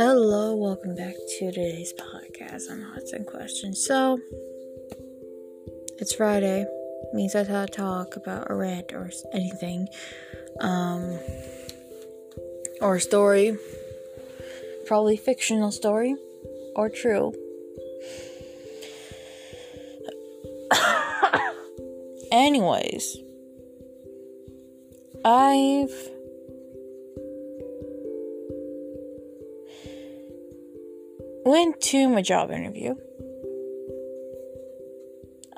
Hello, welcome back to today's podcast on Hots and Questions. So, it's Friday, means I thought talk about a rant or anything, um, or a story, probably fictional story, or true. Anyways, I've went to my job interview.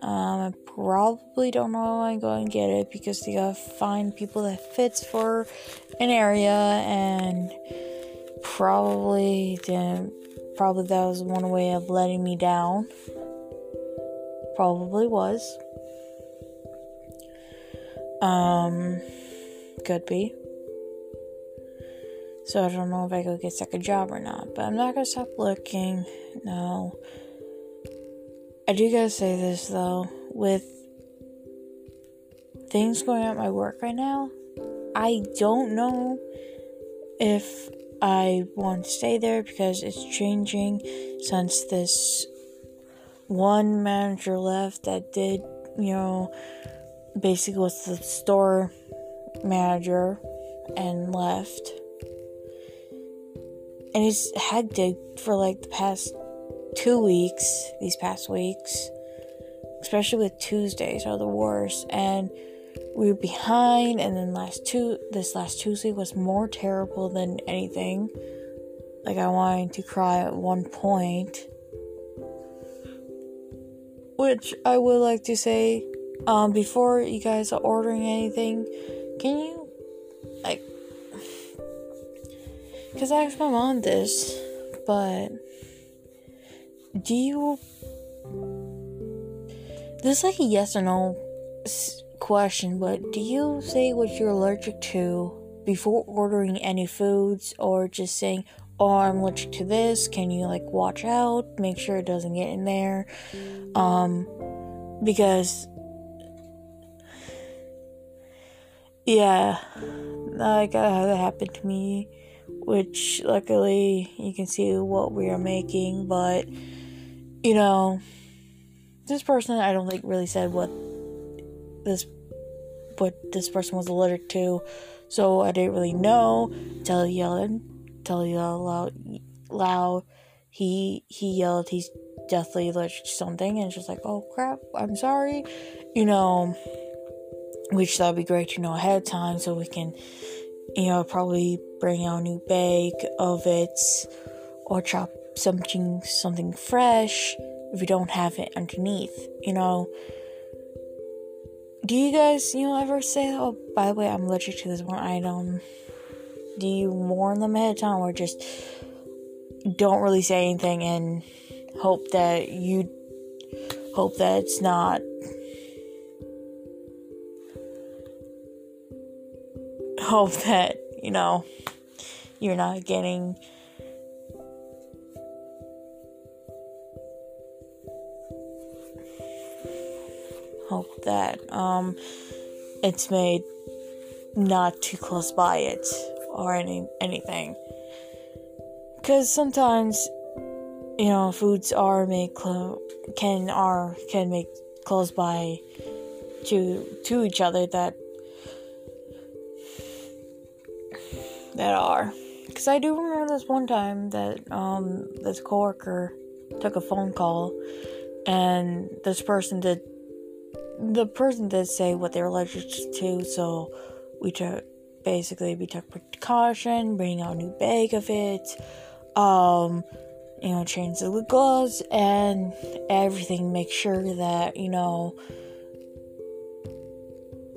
Um, I probably don't know how I'm going to get it because they gotta find people that fits for an area, and probably didn't. Probably that was one way of letting me down. Probably was. Um, could be. So I don't know if I could get a second job or not. But I'm not gonna stop looking. No. I do gotta say this though, with things going on at my work right now, I don't know if I want to stay there because it's changing since this one manager left that did, you know, basically was the store manager and left and he's hectic for like the past two weeks, these past weeks, especially with Tuesdays are the worst. And we were behind, and then last two, this last Tuesday was more terrible than anything. Like I wanted to cry at one point, which I would like to say, um, before you guys are ordering anything, can you because I asked my mom this, but do you. This is like a yes or no question, but do you say what you're allergic to before ordering any foods or just saying, oh, I'm allergic to this? Can you like watch out? Make sure it doesn't get in there. Um, because. Yeah, like uh, that happened to me which luckily you can see what we are making, but you know, this person I don't think really said what this what this person was allergic to, so I didn't really know. Tell yelled, tell yelled loud, loud. He he yelled he's deathly allergic to something, and just like, oh crap, I'm sorry, you know. Which that would be great to know ahead of time so we can you know, probably bring out a new bag of it or chop something something fresh if you don't have it underneath, you know. Do you guys, you know, ever say, oh, by the way, I'm allergic to this one item? Do you warn them ahead of time or just don't really say anything and hope that you hope that it's not hope that, you know, you're not getting hope that um it's made not too close by it or any anything. Because sometimes you know foods are made clo- can are can make close by to to each other that that are. Because I do remember this one time that um, this coworker took a phone call, and this person did. The person did say what they were allergic to, so we took basically we took precaution, bring out a new bag of it, um, you know, change the gloves and everything. Make sure that you know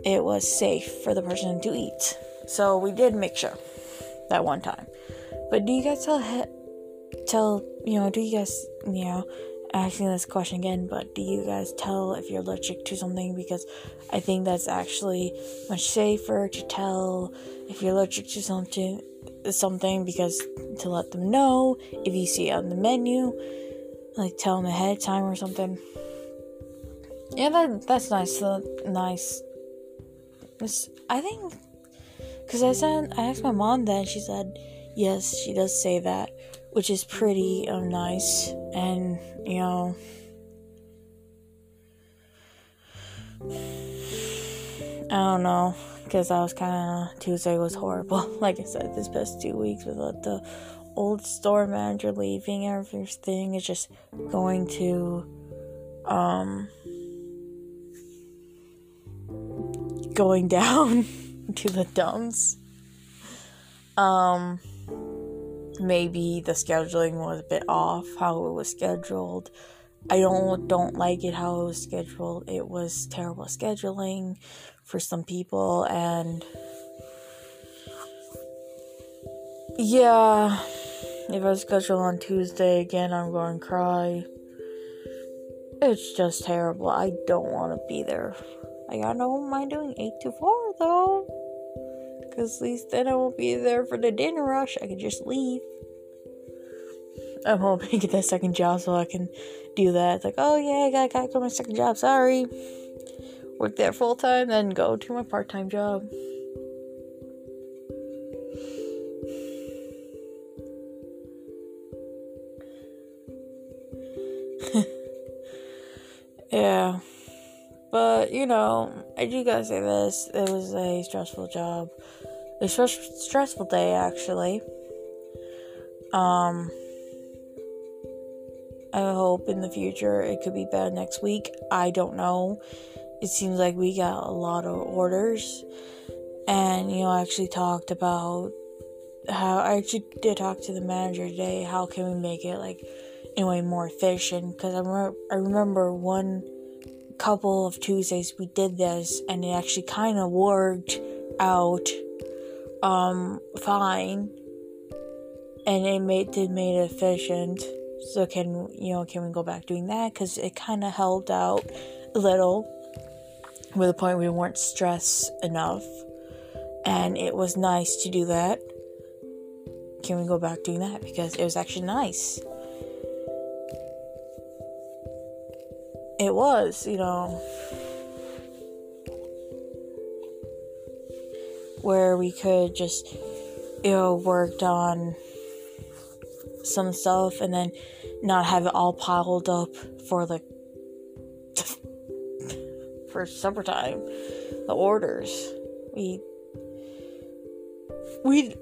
it was safe for the person to eat. So we did make sure that one time. But do you guys tell tell you know? Do you guys you know? Asking this question again, but do you guys tell if you're allergic to something? Because I think that's actually much safer to tell if you're allergic to something something because to let them know if you see it on the menu, like tell them ahead of time or something. Yeah, that that's nice. Uh, nice. It's, I think because I said I asked my mom that, and she said yes, she does say that which is pretty um, nice. And, you know, I don't know, because I was kind of, Tuesday was horrible. Like I said, this past two weeks with the old store manager leaving, everything is just going to, um, going down to the dumps. Um, maybe the scheduling was a bit off how it was scheduled. I don't don't like it how it was scheduled. It was terrible scheduling for some people and yeah, if I schedule on Tuesday again, I'm going to cry. It's just terrible. I don't want to be there. I don't mind doing 8 to 4 though. Because at least then I won't be there for the dinner rush. I can just leave. I'm hoping to get that second job so I can do that. It's like, oh yeah, I gotta, gotta go to my second job. Sorry. Work there full time, then go to my part time job. yeah. But, you know, I do gotta say this. It was a stressful job. A stress- stressful day, actually. Um, I hope in the future it could be better next week. I don't know. It seems like we got a lot of orders. And, you know, I actually talked about how I actually did talk to the manager today. How can we make it like in a way more efficient? Because I, I remember one couple of Tuesdays we did this and it actually kind of worked out um fine. And it made it made it efficient. So can you know can we go back doing that? Because it kind of helped out a little with the point we weren't stressed enough. And it was nice to do that. Can we go back doing that? Because it was actually nice it was you know where we could just you know worked on some stuff and then not have it all piled up for the for summertime. The orders. We we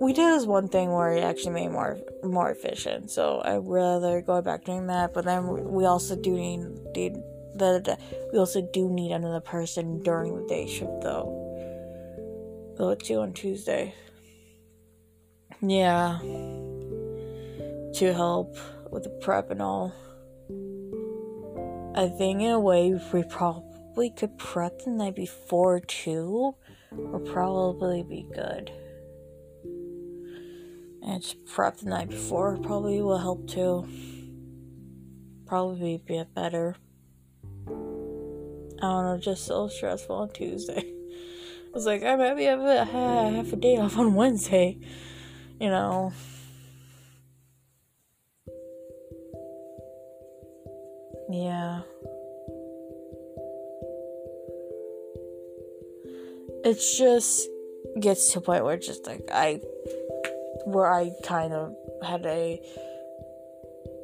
we did this one thing where it actually made more more efficient. So I'd rather go back doing that. But then we also do need, the, the we also do need another person during the day shift though. Though it's due on Tuesday. Yeah to help with the prep and all. I think in a way we probably could prep the night before too, would probably be good. And prep the night before probably will help too. Probably be better. I don't know, just so stressful on Tuesday. I was like, I maybe have a half a day off on Wednesday. You know, Yeah. It's just gets to a point where it's just like I where I kind of had a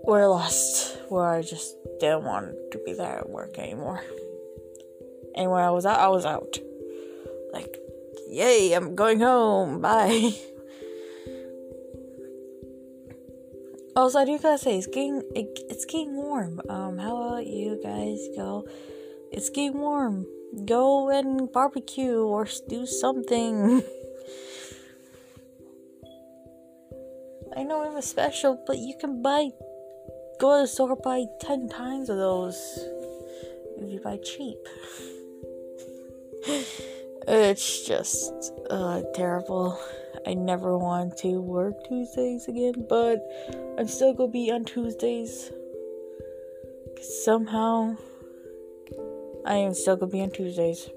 where I lost where I just didn't want to be there at work anymore. And when I was out I was out. Like, yay, I'm going home, bye. Also, I do gotta say, it's getting it, it's getting warm. Um, how about you guys go? It's getting warm. Go and barbecue or do something. I know I'm a special, but you can buy. Go to the store buy ten times of those if you buy cheap. it's just uh, terrible. I never want to work Tuesdays again, but I'm still gonna be on Tuesdays. Somehow, I am still gonna be on Tuesdays.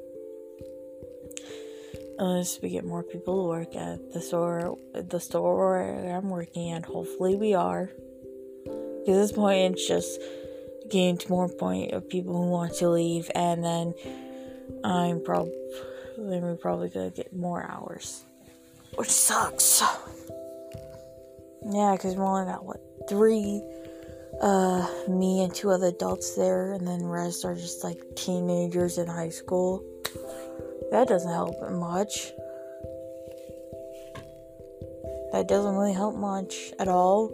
Unless we get more people to work at the store, the store where I'm working at. Hopefully, we are. At this point, it's just getting to more point of people who want to leave, and then I'm probably then we're probably gonna get more hours which sucks. Yeah, because we only got what three, uh, me and two other adults there, and then rest are just like teenagers in high school. That doesn't help much. That doesn't really help much at all.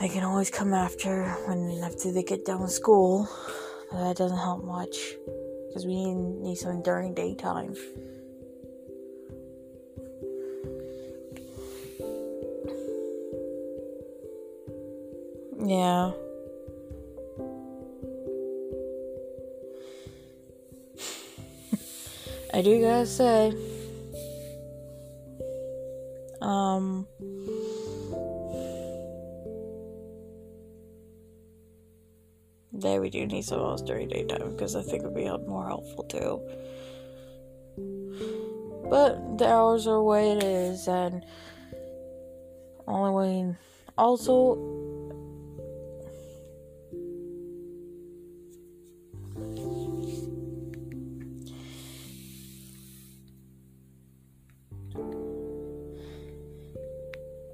They can always come after when after they get done with school. That doesn't help much because we need, need something during daytime. Yeah. I do gotta say, um, there we do need some else during daytime because I think it would be more helpful too. But the hours are the way it is, and only way. Also,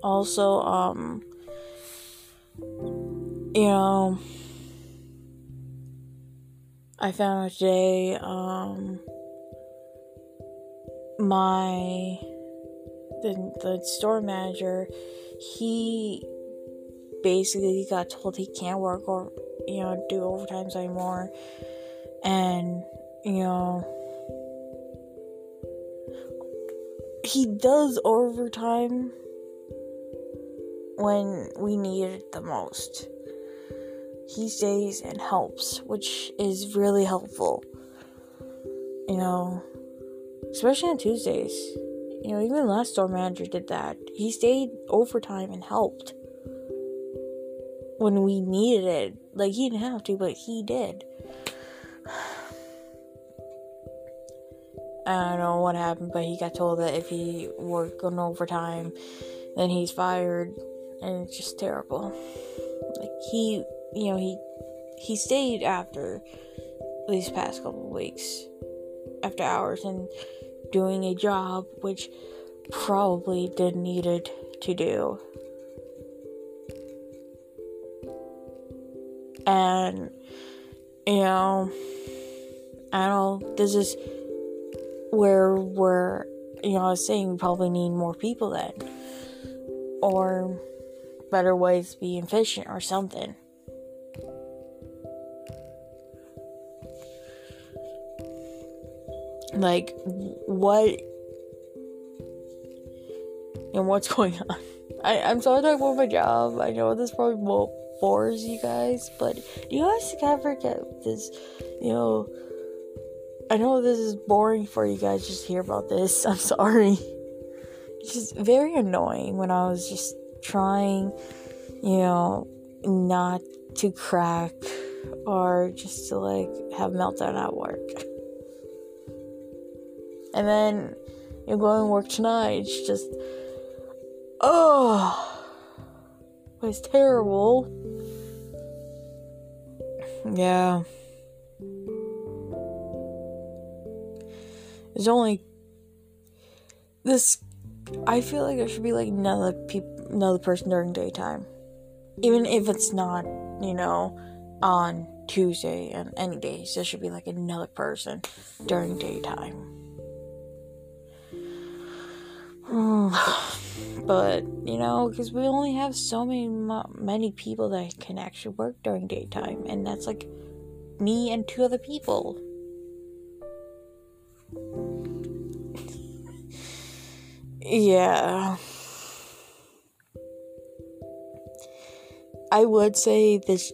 also um you know I found out today um my the the store manager he basically got told he can't work or you know do overtimes anymore. And you know he does overtime when we need it the most. He stays and helps, which is really helpful. You know, especially on Tuesdays. You know, even last store manager did that. He stayed overtime and helped when we needed it. Like, he didn't have to, but he did. I don't know what happened, but he got told that if he worked on overtime, then he's fired and it's just terrible. Like he, you know, he he stayed after these past couple weeks, after hours, and doing a job which probably did needed to do. And you know, I don't this is where we're you know, I was saying we probably need more people then. Or better ways to be efficient or something. Like, what. And what's going on? I, I'm sorry to talk about my job. I know this probably bores you guys, but you guys ever get this, you know. I know this is boring for you guys just hear about this. I'm sorry. It's just very annoying when I was just trying, you know, not to crack or just to like have meltdown at work. And then you're going to work tonight. It's just, oh, it's terrible. Yeah. There's only this. I feel like there should be like another people another person during daytime. Even if it's not, you know, on Tuesday and any days, there should be like another person during daytime. but you know, because we only have so many many people that can actually work during daytime, and that's like me and two other people. yeah. I would say this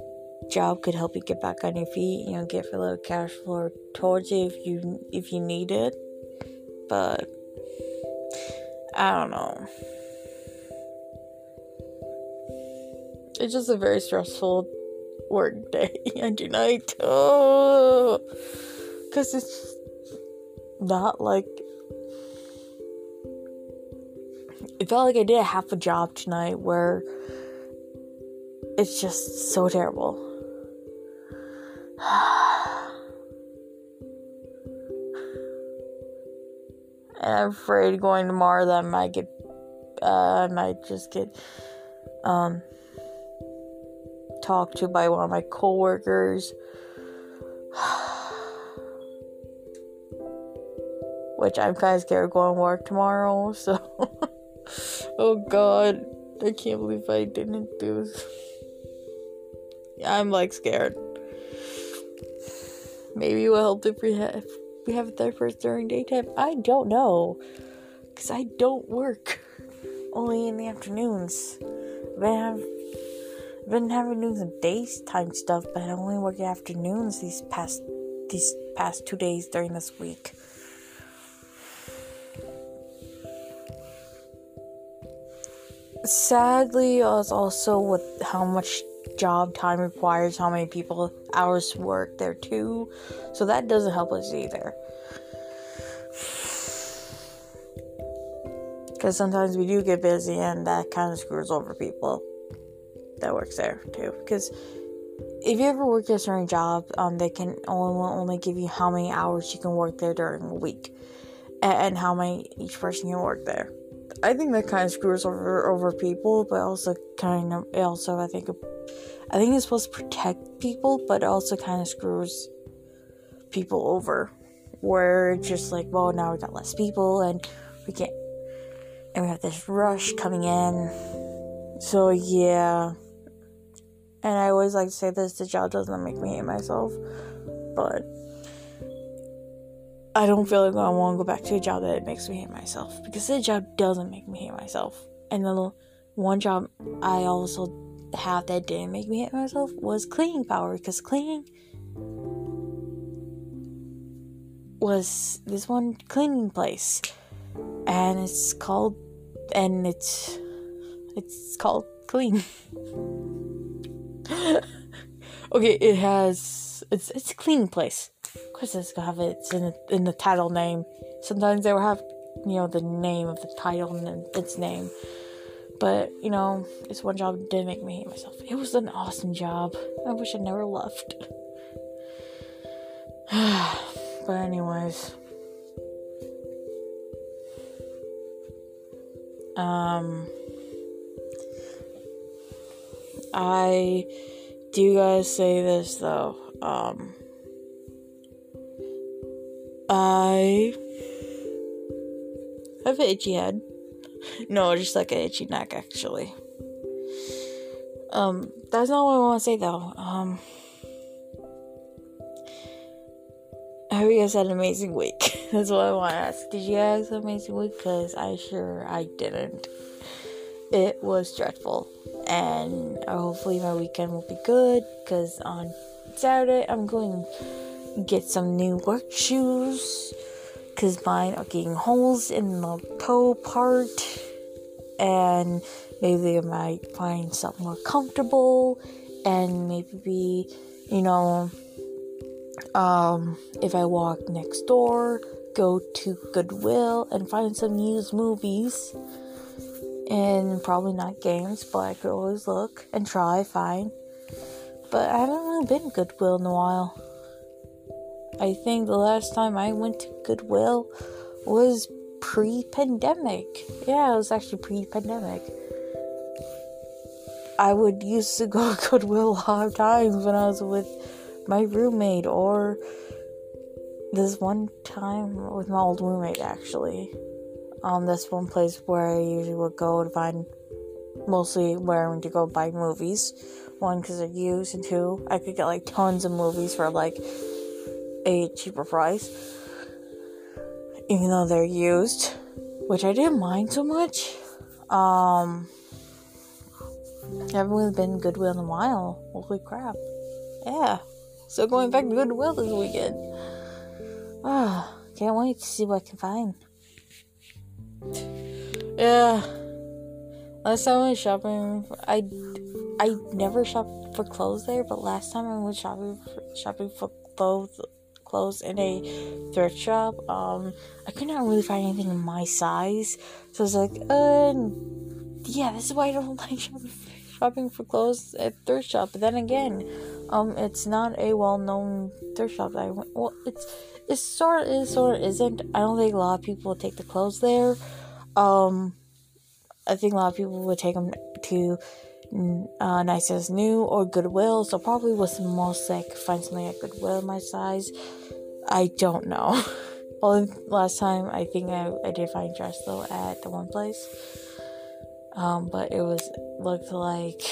job could help you get back on your feet, you know, get a little cash flow towards you if you if you need it. But I don't know. It's just a very stressful work day and night. Oh, because it's not like it felt like I did half a job tonight where it's just so terrible. and I'm afraid going tomorrow that I might get Uh, I might just get um, talked to by one of my coworkers. Which I'm kind of scared of going to work tomorrow, so. oh god. I can't believe I didn't do this. I'm like scared. Maybe it will help if we have, if we have a person during daytime. I don't know. Because I don't work. Only in the afternoons. I've been, I've been having doing some daytime stuff, but I only work afternoons these past these past two days during this week. Sadly, I was also with how much job time requires, how many people hours work there too. So that doesn't help us either. Because sometimes we do get busy, and that kind of screws over people that works there too. Because if you ever work a certain job, um, they can only only give you how many hours you can work there during a week, and, and how many each person can work there. I think that kind of screws over over people, but also kind of also I think I think it's supposed to protect people, but also kind of screws people over. Where it's just like, well, now we got less people and we can't, and we have this rush coming in. So yeah, and I always like to say this: the job doesn't make me hate myself, but I don't feel like I want to go back to a job that makes me hate myself because the job doesn't make me hate myself. And the one job I also have that didn't make me hate myself was cleaning power because cleaning was this one cleaning place. And it's called and it's it's called clean. Okay it has it's it's a cleaning place gonna have it it's in the, in the title name sometimes they will have you know the name of the title and its name but, you know, this one job did make me hate myself. It was an awesome job. I wish I never left. but, anyways. Um, I do gotta say this though. Um, I have an itchy head no, just like an itchy neck, actually. Um, that's not what I want to say though. Um, I hope you guys had an amazing week. that's what I want to ask. Did you guys have an amazing week? Because I sure I didn't. It was dreadful, and hopefully my weekend will be good. Because on Saturday I'm going get some new work shoes because mine are getting holes in the toe part and maybe I might find something more comfortable and maybe you know um, if I walk next door go to Goodwill and find some used movies and probably not games but I could always look and try find but I haven't really been Goodwill in a while I think the last time I went to Goodwill was pre pandemic. Yeah, it was actually pre pandemic. I would used to go to Goodwill a lot of times when I was with my roommate, or this one time with my old roommate actually. Um, this one place where I usually would go to find mostly where I went to go buy movies. One, because they're used, and two, I could get like tons of movies for like a cheaper price, even though they're used, which I didn't mind so much. Um, I haven't really been Goodwill in a while. Holy crap! Yeah, so going back to Goodwill this weekend. Ah, can't wait to see what I can find. Yeah. Last time I went shopping, I I never shopped for clothes there, but last time I went shopping for, shopping for clothes clothes in a thrift shop. Um, I could not really find anything in my size, so I was like, uh, yeah, this is why I don't like shopping, for clothes at thrift shop. But then again, um, it's not a well-known thrift shop. I went, well, it's it's sort of of isn't. I don't think a lot of people take the clothes there. Um, I think a lot of people would take them to uh, Nice as New or Goodwill. So probably was the most like find something at Goodwill my size. I don't know. Well, last time I think I, I did find dress though at the one place. Um, but it was looked like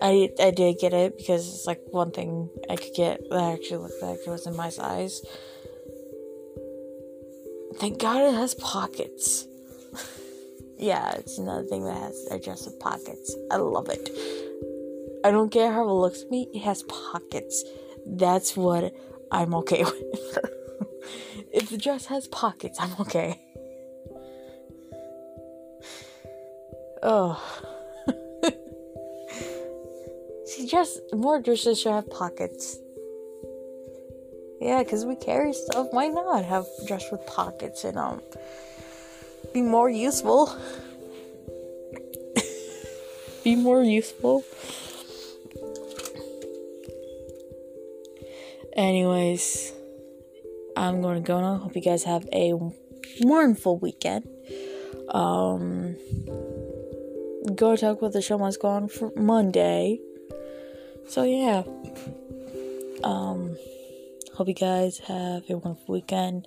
I I did get it because it's like one thing I could get that actually looked like it was in my size. Thank God it has pockets. yeah, it's another thing that has adjusted pockets. I love it. I don't care how it looks to me, it has pockets. That's what I'm okay with. if the dress has pockets, I'm okay. Oh. See, just more dresses should have pockets. Yeah, because we carry stuff. Why not have dress with pockets and um be more useful? be more useful. Anyways, I'm going to go now. Hope you guys have a mournful weekend. Um, go talk with the show must go on for Monday. So yeah. Um, hope you guys have a wonderful weekend.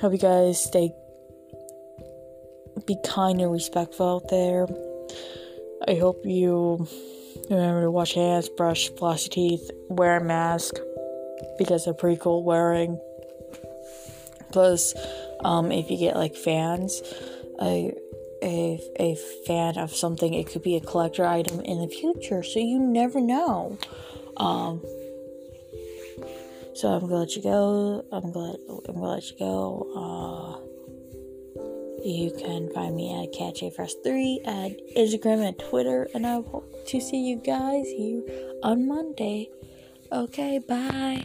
Hope you guys stay be kind and respectful out there. I hope you remember to wash hands, brush, floss your teeth, wear a mask because they're pretty cool wearing. Plus, um, if you get like fans, a, a, a fan of something, it could be a collector item in the future, so you never know. Um, so I'm gonna let you go. I'm glad I'm gonna let you go. Uh, you can find me at CatchAFresh3 at Instagram and Twitter, and I hope to see you guys here on Monday. Okay, bye.